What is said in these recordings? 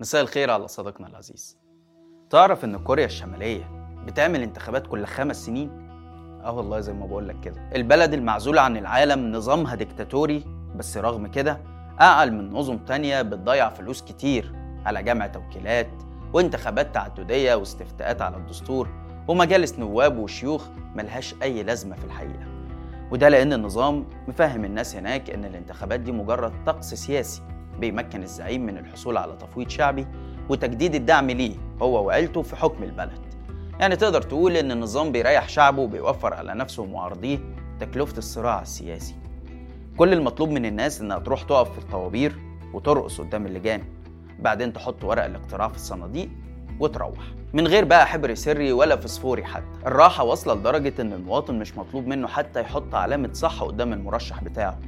مساء الخير على صديقنا العزيز. تعرف إن كوريا الشمالية بتعمل انتخابات كل خمس سنين؟ آه والله زي ما بقول لك كده. البلد المعزولة عن العالم نظامها ديكتاتوري بس رغم كده أعقل من نظم تانية بتضيع فلوس كتير على جمع توكيلات وانتخابات تعددية واستفتاءات على الدستور ومجالس نواب وشيوخ ملهاش أي لازمة في الحقيقة. وده لأن النظام مفهم الناس هناك إن الانتخابات دي مجرد طقس سياسي بيمكن الزعيم من الحصول على تفويض شعبي وتجديد الدعم ليه هو وعيلته في حكم البلد. يعني تقدر تقول إن النظام بيريح شعبه وبيوفر على نفسه ومعارضيه تكلفة الصراع السياسي. كل المطلوب من الناس إنها تروح تقف في الطوابير وترقص قدام اللجان بعدين تحط ورق الاقتراع في الصناديق وتروح. من غير بقى حبر سري ولا فسفوري حتى. الراحة واصلة لدرجة إن المواطن مش مطلوب منه حتى يحط علامة صح قدام المرشح بتاعه.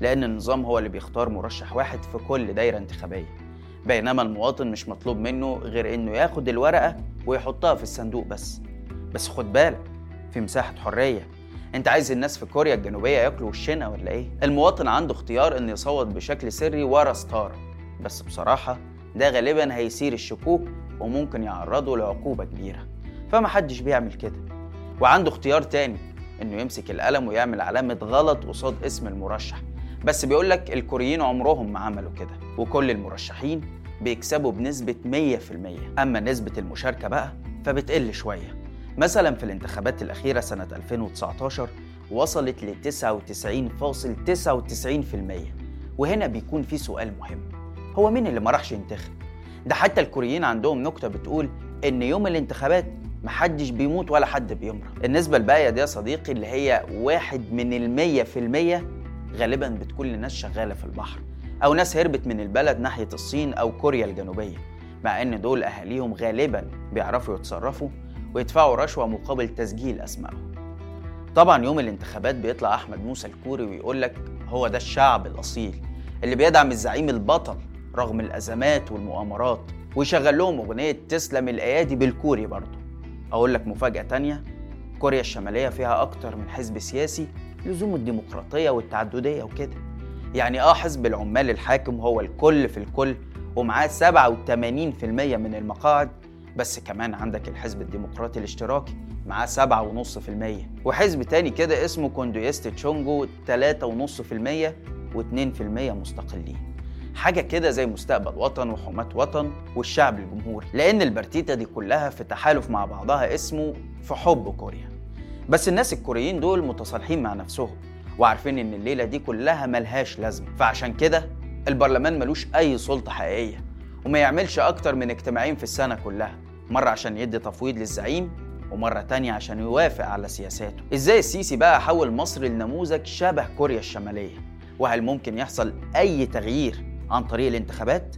لأن النظام هو اللي بيختار مرشح واحد في كل دايرة انتخابية. بينما المواطن مش مطلوب منه غير إنه ياخد الورقة ويحطها في الصندوق بس. بس خد بالك في مساحة حرية. أنت عايز الناس في كوريا الجنوبية ياكلوا وشنا ولا إيه؟ المواطن عنده اختيار إنه يصوت بشكل سري ورا ستارة بس بصراحة ده غالبا هيثير الشكوك وممكن يعرضه لعقوبة كبيرة. فمحدش بيعمل كده. وعنده اختيار تاني إنه يمسك القلم ويعمل علامة غلط قصاد اسم المرشح. بس بيقولك الكوريين عمرهم ما عملوا كده وكل المرشحين بيكسبوا بنسبة 100% أما نسبة المشاركة بقى فبتقل شوية. مثلا في الانتخابات الأخيرة سنة 2019 وصلت ل 99.99% وهنا بيكون في سؤال مهم. هو مين اللي ما راحش ينتخب؟ ده حتى الكوريين عندهم نكتة بتقول إن يوم الانتخابات محدش بيموت ولا حد بيمرض. النسبة الباقية دي يا صديقي اللي هي واحد من المية في المية غالبا بتكون لناس شغالة في البحر أو ناس هربت من البلد ناحية الصين أو كوريا الجنوبية مع إن دول أهاليهم غالبا بيعرفوا يتصرفوا ويدفعوا رشوة مقابل تسجيل أسمائهم. طبعا يوم الانتخابات بيطلع أحمد موسى الكوري ويقول لك هو ده الشعب الأصيل اللي بيدعم الزعيم البطل رغم الأزمات والمؤامرات ويشغل لهم أغنية تسلم الأيادي بالكوري برضه. أقول لك مفاجأة تانية كوريا الشمالية فيها أكتر من حزب سياسي لزوم الديمقراطية والتعددية وكده. يعني آه حزب العمال الحاكم هو الكل في الكل ومعاه 87% من المقاعد بس كمان عندك الحزب الديمقراطي الاشتراكي معاه 7.5% وحزب تاني كده اسمه كوندويست تشونجو 3.5% و2% مستقلين. حاجة كده زي مستقبل وطن وحماة وطن والشعب الجمهوري لأن البرتيتة دي كلها في تحالف مع بعضها اسمه في حب كوريا. بس الناس الكوريين دول متصالحين مع نفسهم وعارفين إن الليلة دي كلها ملهاش لازمة. فعشان كده البرلمان ملوش أي سلطة حقيقية وما يعملش أكتر من اجتماعين في السنة كلها. مرة عشان يدي تفويض للزعيم ومرة تانية عشان يوافق على سياساته. إزاي السيسي بقى حول مصر لنموذج شبه كوريا الشمالية؟ وهل ممكن يحصل أي تغيير عن طريق الانتخابات؟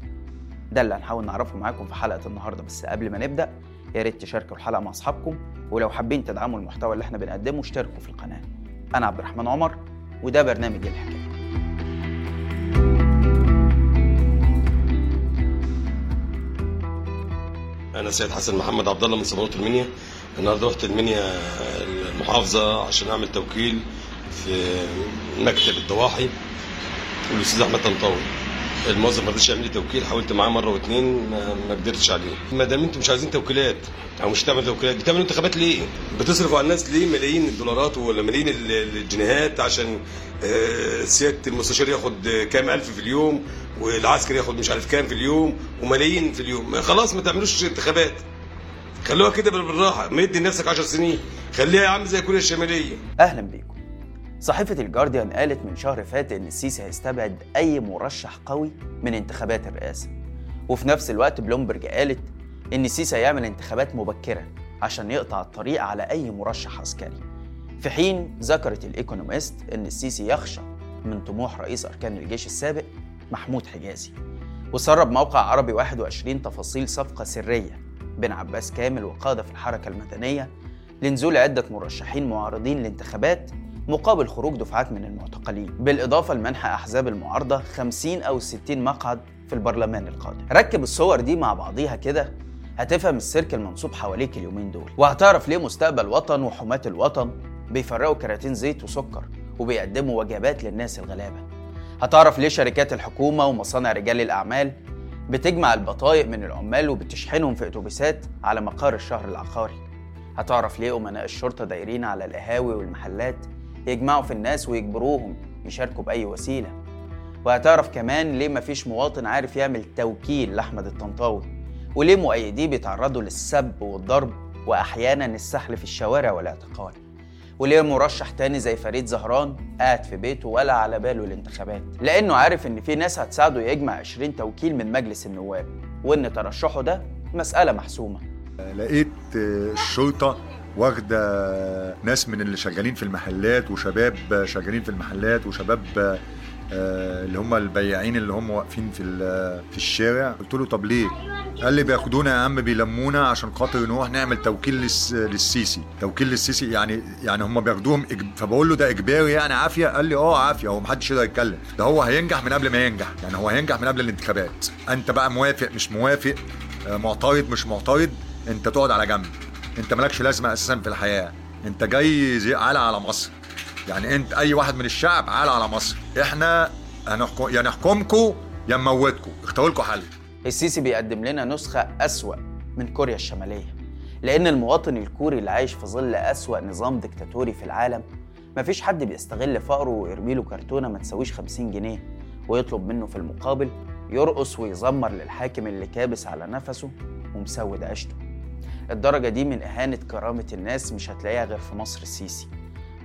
ده اللي هنحاول نعرفه معاكم في حلقة النهاردة. بس قبل ما نبدأ يا ريت تشاركوا الحلقة مع أصحابكم ولو حابين تدعموا المحتوى اللي إحنا بنقدمه اشتركوا في القناة. أنا عبد الرحمن عمر وده برنامج الحكاية. أنا سيد حسن محمد عبد الله من صباوت المنيا. النهارده رحت المنيا المحافظة عشان أعمل توكيل في مكتب الضواحي والأستاذ أحمد طنطاوي. الموظف ما رضيش يعمل لي توكيل حاولت معاه مرة واثنين ما قدرتش عليه. ما دام أنتم مش عايزين توكيلات أو مش تعمل توكيلات بتعملوا انتخابات ليه؟ بتصرفوا على الناس ليه ملايين الدولارات ولا ملايين ال- الجنيهات عشان آه، سيادة المستشار ياخد كام ألف في اليوم والعسكري ياخد مش عارف كام في اليوم وملايين في اليوم. خلاص ما تعملوش انتخابات. خلوها كده بالراحة. ما تدي لنفسك 10 سنين. خليها يا عم زي كوريا الشمالية. أهلا بيكم. صحيفة الجارديان قالت من شهر فات إن السيسي هيستبعد أي مرشح قوي من انتخابات الرئاسة. وفي نفس الوقت بلومبرج قالت إن السيسي هيعمل انتخابات مبكرة عشان يقطع الطريق على أي مرشح عسكري. في حين ذكرت الإيكونوميست إن السيسي يخشى من طموح رئيس أركان الجيش السابق محمود حجازي وسرب موقع عربي 21 تفاصيل صفقة سرية بين عباس كامل وقادة في الحركة المدنية لنزول عدة مرشحين معارضين لانتخابات مقابل خروج دفعات من المعتقلين. بالإضافة لمنح أحزاب المعارضة 50 أو 60 مقعد في البرلمان القادم. ركب الصور دي مع بعضيها كده هتفهم السيرك المنصوب حواليك اليومين دول. وهتعرف ليه مستقبل وطن وحماة الوطن بيفرقوا كراتين زيت وسكر وبيقدموا وجبات للناس الغلابة. هتعرف ليه شركات الحكومة ومصانع رجال الأعمال بتجمع البطايق من العمال وبتشحنهم في أتوبيسات على مقار الشهر العقاري. هتعرف ليه أمناء الشرطة دايرين على القهاوي والمحلات يجمعوا في الناس ويجبروهم يشاركوا بأي وسيلة. وهتعرف كمان ليه مفيش مواطن عارف يعمل توكيل لأحمد الطنطاوي؟ وليه مؤيديه بيتعرضوا للسب والضرب وأحيانا السحل في الشوارع والاعتقال؟ وليه مرشح تاني زي فريد زهران قاعد في بيته ولا على باله الانتخابات؟ لأنه عارف إن في ناس هتساعده يجمع 20 توكيل من مجلس النواب وإن ترشحه ده مسألة محسومة. لقيت الشرطة واخدة ناس من اللي شغالين في المحلات وشباب شغالين في المحلات وشباب آه، اللي هم البياعين اللي هم واقفين في في الشارع. قلت له طب ليه؟ قال لي بياخدونا يا عم بيلمونا عشان خاطر نروح نعمل توكيل للس- للسيسي. توكيل للسيسي يعني يعني هم بياخدوهم إج... فبقول له ده إجباري يعني عافية؟ قال لي آه عافية هو محدش يقدر يتكلم. ده هو هينجح من قبل ما ينجح يعني هو هينجح من قبل الانتخابات. أنت بقى موافق مش موافق آه، معترض مش معترض أنت تقعد على جنب. انت مالكش لازمة أساسا في الحياة. انت جاي زي على على مصر. يعني انت اي واحد من الشعب على على مصر. إحنا هنحكم يا نحكمكم يا نموتكم اختاروا لكم حل. السيسي بيقدم لنا نسخة أسوأ من كوريا الشمالية. لأن المواطن الكوري اللي عايش في ظل أسوأ نظام ديكتاتوري في العالم مفيش حد بيستغل فقره ويرمي له كرتونة ما تساويش 50 جنيه ويطلب منه في المقابل يرقص ويزمر للحاكم اللي كابس على نفسه ومسود عيشته. الدرجة دي من إهانة كرامة الناس مش هتلاقيها غير في مصر السيسي.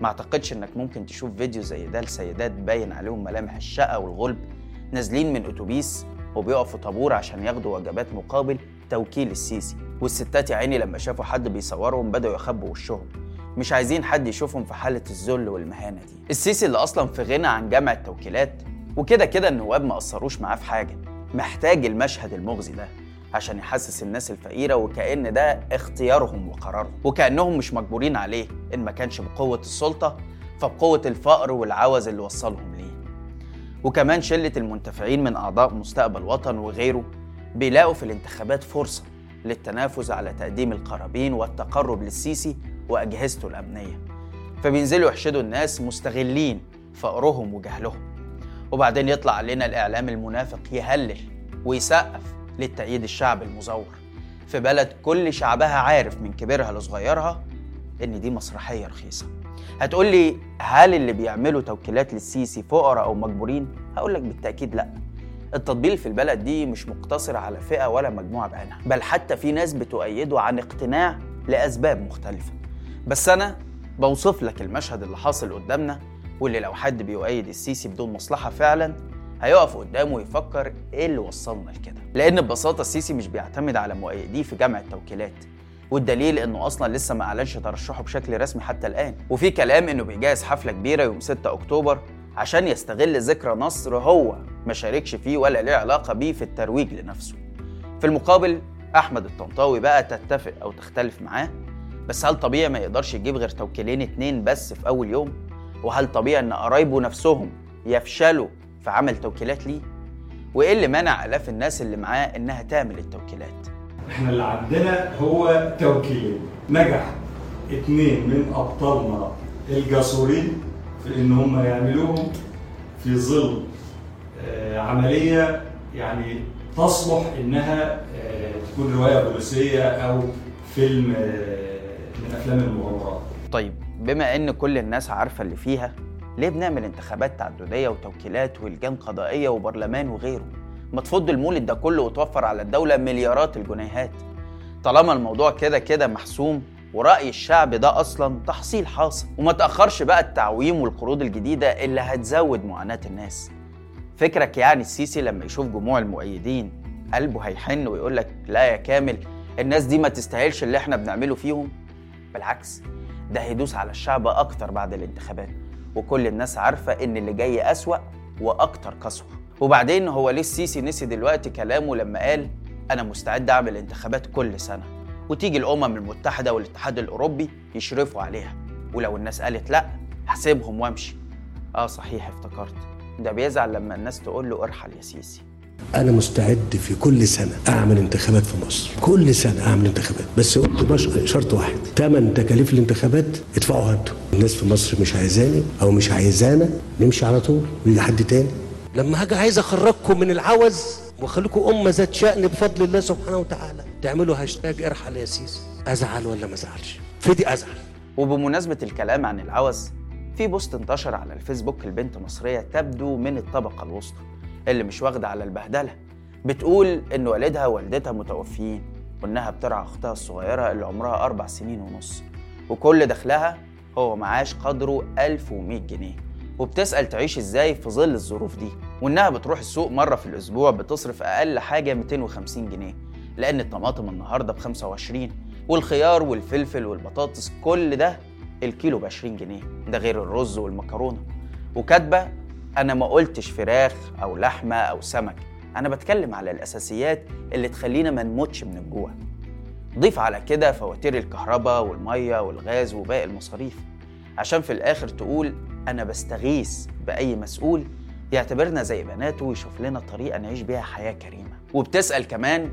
ما أعتقدش إنك ممكن تشوف فيديو زي ده لسيدات باين عليهم ملامح الشقة والغلب نازلين من أتوبيس وبيقفوا طابور عشان ياخدوا وجبات مقابل توكيل السيسي. والستات يا عيني لما شافوا حد بيصورهم بدأوا يخبوا وشهم. مش عايزين حد يشوفهم في حالة الذل والمهانة دي. السيسي اللي أصلا في غنى عن جمع التوكيلات وكده كده النواب ما أثروش معاه في حاجة. محتاج المشهد المغزي ده. عشان يحسس الناس الفقيرة وكأن ده اختيارهم وقرارهم وكأنهم مش مجبورين عليه إن ما كانش بقوة السلطة فبقوة الفقر والعوز اللي وصلهم ليه. وكمان شلة المنتفعين من أعضاء مستقبل وطن وغيره بيلاقوا في الانتخابات فرصة للتنافس على تقديم القرابين والتقرب للسيسي وأجهزته الأمنية. فبينزلوا يحشدوا الناس مستغلين فقرهم وجهلهم. وبعدين يطلع علينا الإعلام المنافق يهلل ويسقف. للتأييد الشعب المزور. في بلد كل شعبها عارف من كبيرها لصغيرها إن دي مسرحية رخيصة. هتقول لي هل اللي بيعملوا توكيلات للسيسي فقراء أو مجبورين؟ هقول لك بالتأكيد لأ. التطبيل في البلد دي مش مقتصر على فئة ولا مجموعة بعينها بل حتى في ناس بتؤيده عن اقتناع لأسباب مختلفة. بس أنا بوصف لك المشهد اللي حاصل قدامنا واللي لو حد بيؤيد السيسي بدون مصلحة فعلا هيقف قدامه ويفكر إيه اللي وصلنا لكده. لأن ببساطة السيسي مش بيعتمد على مؤيديه في جمع التوكيلات والدليل إنه أصلا لسه ما أعلنش ترشحه بشكل رسمي حتى الآن. وفي كلام إنه بيجهز حفلة كبيرة يوم 6 أكتوبر عشان يستغل ذكرى نصر هو ما شاركش فيه ولا ليه علاقة بيه في الترويج لنفسه. في المقابل أحمد الطنطاوي بقى تتفق أو تختلف معاه بس هل طبيعي ما يقدرش يجيب غير توكيلين اتنين بس في أول يوم؟ وهل طبيعي إن قرايبه نفسهم يفشلوا في عمل توكيلات ليه؟ وإيه اللي منع آلاف الناس اللي معاه إنها تعمل التوكيلات؟ إحنا اللي عندنا هو توكيلين نجح. اتنين من ابطالنا الجسورين في إن هم يعملوهم في ظل آه، عملية يعني تصلح إنها آه، تكون رواية بوليسية أو فيلم آه، من أفلام المغامرات. طيب بما إن كل الناس عارفة اللي فيها ليه بنعمل انتخابات تعددية وتوكيلات ولجان قضائية وبرلمان وغيره؟ ما تفض المولد ده كله وتوفر على الدولة مليارات الجنيهات. طالما الموضوع كده كده محسوم ورأي الشعب ده أصلا تحصيل حاصل. وما تأخرش بقى التعويم والقروض الجديدة اللي هتزود معاناة الناس. فكرك يعني السيسي لما يشوف جموع المؤيدين قلبه هيحن ويقول لك لا يا كامل الناس دي ما تستاهلش اللي إحنا بنعمله فيهم؟ بالعكس ده هيدوس على الشعب أكتر بعد الانتخابات. وكل الناس عارفة إن اللي جاي أسوأ وأكتر قسوة. وبعدين هو ليه السيسي نسي دلوقتي كلامه لما قال أنا مستعد أعمل انتخابات كل سنة وتيجي الأمم المتحدة والاتحاد الأوروبي يشرفوا عليها ولو الناس قالت لأ هسيبهم وأمشي. آه صحيح افتكرت. ده بيزعل لما الناس تقول له ارحل يا سيسي. أنا مستعد في كل سنة أعمل انتخابات في مصر. كل سنة أعمل انتخابات. بس قلت. شرط واحد. ثمن تكاليف الانتخابات ادفعوا أنتوا. الناس في مصر مش عايزاني أو مش عايزانا نمشي على طول ويجي حد تاني. لما هاجي عايز أخرجكم من العوز وخليكم أمة ذات شأن بفضل الله سبحانه وتعالى. تعملوا هاشتاج ارحل يا سيسي. أزعل ولا ما أزعلش؟ فدي أزعل. وبمناسبة الكلام عن العوز في بوست انتشر على الفيسبوك لبنت مصرية تبدو من الطبقة الوسطى. اللي مش واخدة على البهدلة. بتقول إن والدها ووالدتها متوفيين وإنها بترعى أختها الصغيرة اللي عمرها أربع سنين ونص. وكل دخلها هو معاش قدره 1100 جنيه. وبتسأل تعيش إزاي في ظل الظروف دي؟ وإنها بتروح السوق مرة في الأسبوع بتصرف أقل حاجة 250 جنيه لأن الطماطم النهاردة ب 25 والخيار والفلفل والبطاطس كل ده الكيلو ب 20 جنيه. ده غير الرز والمكرونة. وكاتبة أنا ما قلتش فراخ أو لحمة أو سمك. أنا بتكلم على الأساسيات اللي تخلينا ما نموتش من الجوع. ضيف على كده فواتير الكهرباء والمية والغاز وباقي المصاريف. عشان في الآخر تقول أنا بستغيث بأي مسؤول يعتبرنا زي بناته ويشوف لنا طريقة نعيش بيها حياة كريمة. وبتسأل كمان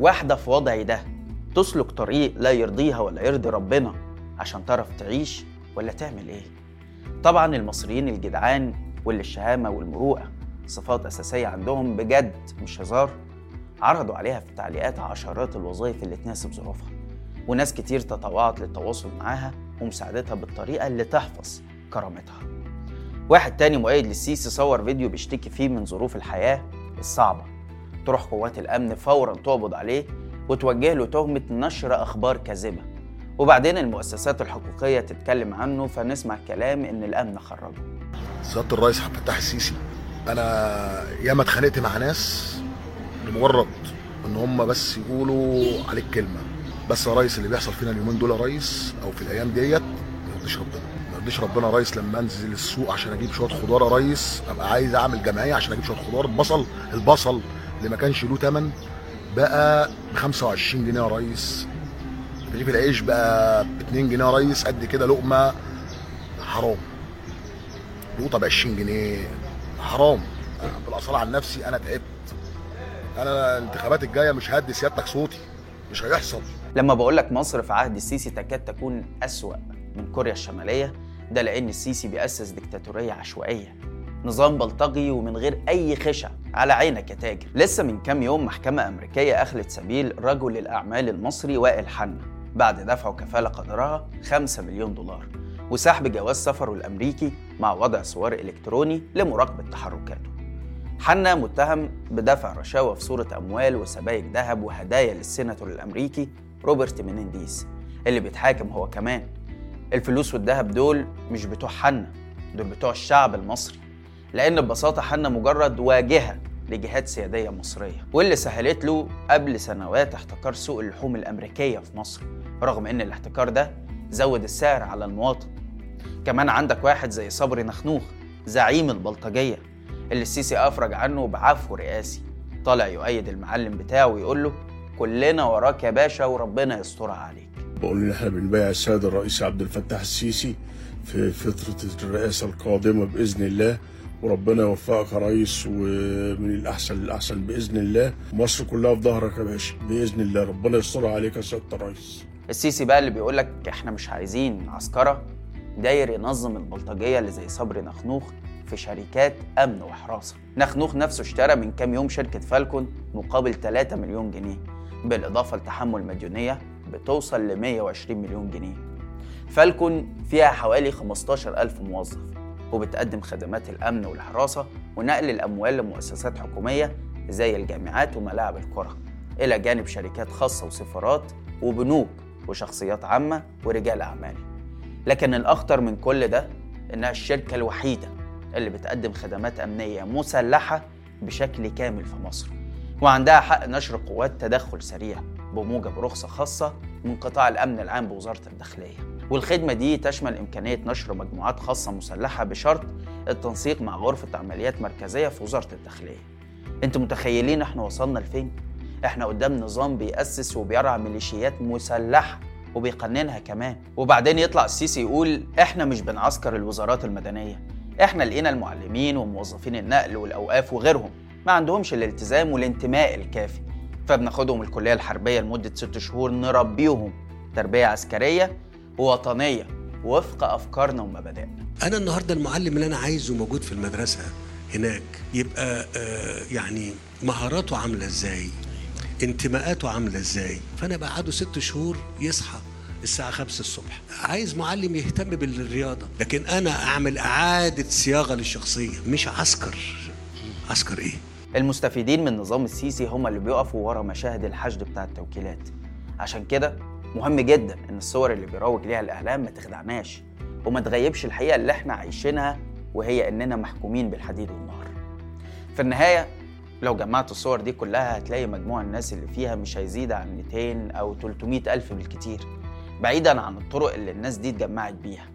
واحدة في وضعي ده تسلك طريق لا يرضيها ولا يرضي ربنا عشان تعرف تعيش ولا تعمل إيه؟ طبعا المصريين الجدعان واللي الشهامة والمروءة صفات أساسية عندهم بجد مش هزار. عرضوا عليها في التعليقات عشرات الوظائف اللي تناسب ظروفها. وناس كتير تطوعت للتواصل معاها ومساعدتها بالطريقة اللي تحفظ كرامتها. واحد تاني مؤيد للسيسي صور فيديو بيشتكي فيه من ظروف الحياة الصعبة. تروح قوات الأمن فورا تقبض عليه وتوجه له تهمة نشر أخبار كاذبة. وبعدين المؤسسات الحقوقية تتكلم عنه فنسمع كلام إن الأمن خرجه. سياده الرئيس عبد الفتاح السيسي. أنا ياما اتخانقت مع ناس لمجرد إن هم بس يقولوا عليك كلمة. بس يا ريس اللي بيحصل فينا اليومين دول يا ريس أو في الأيام ديت ما يرضيش ربنا. ما يرضيش ربنا يا ريس لما أنزل السوق عشان أجيب شوية خضار يا ريس. أبقى عايز أعمل جمعية عشان أجيب شوية خضار. البصل البصل اللي ما كانش له ثمن بقى ب 25 جنيه يا ريس. رغيف العيش بقى ب 2 جنيه يا ريس. قد كده لقمة حرام. لقطه ب 20 جنيه. حرام. بالأصالة عن نفسي أنا تعبت. أنا الانتخابات الجاية مش هدي سيادتك صوتي. مش هيحصل. لما بقول لك مصر في عهد السيسي تكاد تكون أسوأ من كوريا الشمالية ده لأن السيسي بيأسس ديكتاتورية عشوائية. نظام بلطجي ومن غير أي خشع. على عينك يا تاجر. لسه من كام يوم محكمة أمريكية أخلت سبيل رجل الأعمال المصري وائل حنا. بعد دفعه كفالة قدرها 5 مليون دولار. وسحب جواز سفره الأمريكي مع وضع سوار إلكتروني لمراقبة تحركاته. حنا متهم بدفع رشاوى في صورة أموال وسبائك ذهب وهدايا للسيناتور الأمريكي روبرت مينينديز اللي بيتحاكم هو كمان. الفلوس والذهب دول مش بتوع حنا دول بتوع الشعب المصري لأن ببساطة حنا مجرد واجهة لجهات سيادية مصرية واللي سهلت له قبل سنوات احتكار سوق اللحوم الأمريكية في مصر رغم إن الاحتكار ده زود السعر على المواطن. كمان عندك واحد زي صبري نخنوخ زعيم البلطجية اللي السيسي أفرج عنه بعفو رئاسي. طالع يؤيد المعلم بتاعه ويقول له كلنا وراك يا باشا وربنا يسترها عليك. بقول إن إحنا بنبايع السيد الرئيس عبد الفتاح السيسي في فترة الرئاسة القادمة بإذن الله وربنا يوفقك يا ريس ومن الأحسن للأحسن بإذن الله. مصر كلها في ظهرك يا باشا بإذن الله ربنا يسترها عليك يا سيادة الرئيس. السيسي بقى اللي بيقول لك إحنا مش عايزين عسكرة داير ينظم البلطجية اللي زي صبري نخنوخ في شركات أمن وحراسة. نخنوخ نفسه اشترى من كام يوم شركة فالكون مقابل 3 مليون جنيه بالإضافة لتحمل مديونية بتوصل ل 120 مليون جنيه. فالكون فيها حوالي 15 ألف موظف وبتقدم خدمات الأمن والحراسة ونقل الأموال لمؤسسات حكومية زي الجامعات وملاعب الكرة إلى جانب شركات خاصة وسفارات وبنوك وشخصيات عامة ورجال أعمال. لكن الأخطر من كل ده إنها الشركة الوحيدة اللي بتقدم خدمات أمنية مسلحة بشكل كامل في مصر. وعندها حق نشر قوات تدخل سريع بموجب رخصة خاصة من قطاع الأمن العام بوزارة الداخلية. والخدمة دي تشمل إمكانية نشر مجموعات خاصة مسلحة بشرط التنسيق مع غرفة عمليات مركزية في وزارة الداخلية. أنتوا متخيلين إحنا وصلنا لفين؟ إحنا قدام نظام بيأسس وبيرعى ميليشيات مسلحة وبيقننها كمان. وبعدين يطلع السيسي يقول إحنا مش بنعسكر الوزارات المدنية. إحنا لقينا المعلمين وموظفين النقل والأوقاف وغيرهم. ما عندهمش الالتزام والانتماء الكافي. فبناخدهم الكلية الحربية لمدة ست شهور نربيهم. تربية عسكرية ووطنية وفق أفكارنا ومبادئنا. أنا النهارده المعلم اللي أنا عايزه موجود في المدرسة هناك يبقى آه، يعني مهاراته عاملة إزاي؟ انتماءاته عاملة إزاي؟ فأنا بقعده ست شهور يصحى الساعة خمسة الصبح. عايز معلم يهتم بالرياضة لكن أنا أعمل إعادة صياغة للشخصية مش عسكر. عسكر إيه؟ المستفيدين من نظام السيسي هم اللي بيقفوا ورا مشاهد الحشد بتاع التوكيلات. عشان كده مهم جدا إن الصور اللي بيروج ليها الإعلام ما تخدعناش وما تغيبش الحقيقة اللي إحنا عايشينها وهي إننا محكومين بالحديد والنار في النهاية لو جمعت الصور دي كلها هتلاقي مجموع الناس اللي فيها مش هيزيد عن 200 أو 300 ألف بالكتير بعيدا عن الطرق اللي الناس دي اتجمعت بيها.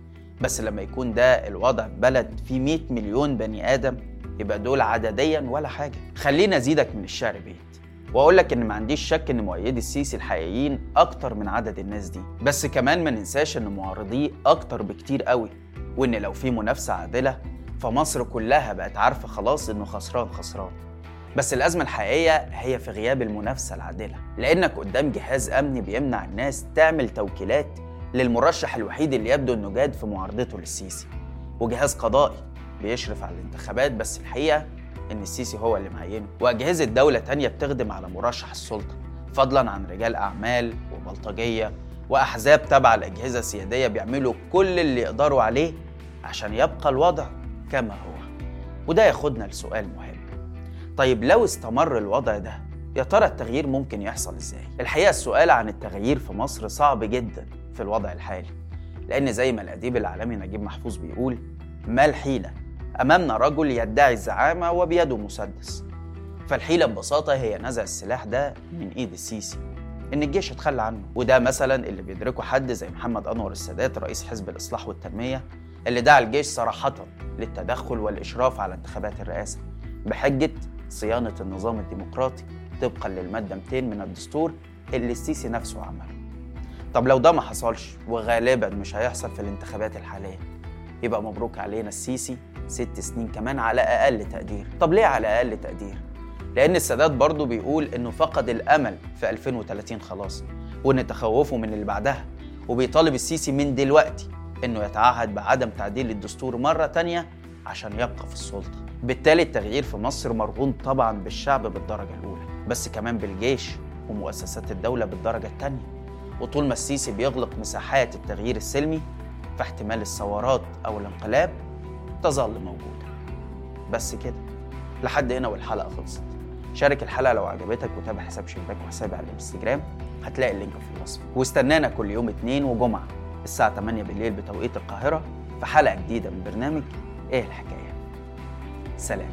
بس لما يكون ده الوضع في بلد فيه 100 مليون بني آدم يبقى دول عدديا ولا حاجة. خلينا أزيدك من الشعر بيت وأقول لك إن ما عنديش شك إن مؤيدي السيسي الحقيقيين أكتر من عدد الناس دي. بس كمان ما ننساش إن معارضيه أكتر بكتير قوي وإن لو في منافسة عادلة فمصر كلها بقت عارفة خلاص إنه خسران خسران. بس الأزمة الحقيقية هي في غياب المنافسة العادلة لأنك قدام جهاز أمني بيمنع الناس تعمل توكيلات للمرشح الوحيد اللي يبدو أنه جاد في معارضته للسيسي. وجهاز قضائي بيشرف على الانتخابات بس الحقيقة إن السيسي هو اللي معينه. وأجهزة دولة تانية بتخدم على مرشح السلطة فضلا عن رجال أعمال وبلطجية وأحزاب تابعة لأجهزة سيادية بيعملوا كل اللي يقدروا عليه عشان يبقى الوضع كما هو. وده ياخدنا لسؤال مهم. طيب لو استمر الوضع ده يا ترى التغيير ممكن يحصل إزاي؟ الحقيقة السؤال عن التغيير في مصر صعب جدا في الوضع الحالي لأن زي ما الأديب العالمي نجيب محفوظ بيقول ما الحيلة؟ أمامنا رجل يدعي الزعامة وبيده مسدس فالحيلة ببساطة هي نزع السلاح ده من إيد السيسي إن الجيش اتخلى عنه وده مثلا اللي بيدركه حد زي محمد أنور السادات رئيس حزب الإصلاح والتنمية اللي دعا الجيش صراحة للتدخل والإشراف على انتخابات الرئاسة بحجة صيانة النظام الديمقراطي طبقا للمادة 200 من الدستور اللي السيسي نفسه عمله. طب لو ده ما حصلش وغالبا مش هيحصل في الانتخابات الحالية يبقى مبروك علينا السيسي ست سنين كمان على أقل تقدير. طب ليه على أقل تقدير؟ لأن السادات برضه بيقول إنه فقد الأمل في 2030 خلاص وإن تخوفه من اللي بعدها. وبيطالب السيسي من دلوقتي إنه يتعهد بعدم تعديل الدستور مرة تانية عشان يبقى في السلطة. بالتالي التغيير في مصر مرهون طبعا بالشعب بالدرجة الأولى بس كمان بالجيش ومؤسسات الدولة بالدرجة الثانية وطول ما السيسي بيغلق مساحات التغيير السلمي فاحتمال الثورات أو الانقلاب تظل موجودة بس كده لحد هنا والحلقة خلصت. شارك الحلقة لو عجبتك وتابع حساب شباك وحسابي على الانستجرام هتلاقي اللينك في الوصف. واستنانا كل يوم اثنين وجمعة الساعة 8 بالليل بتوقيت القاهرة في حلقة جديدة من برنامج إيه الحكاية؟ سلام.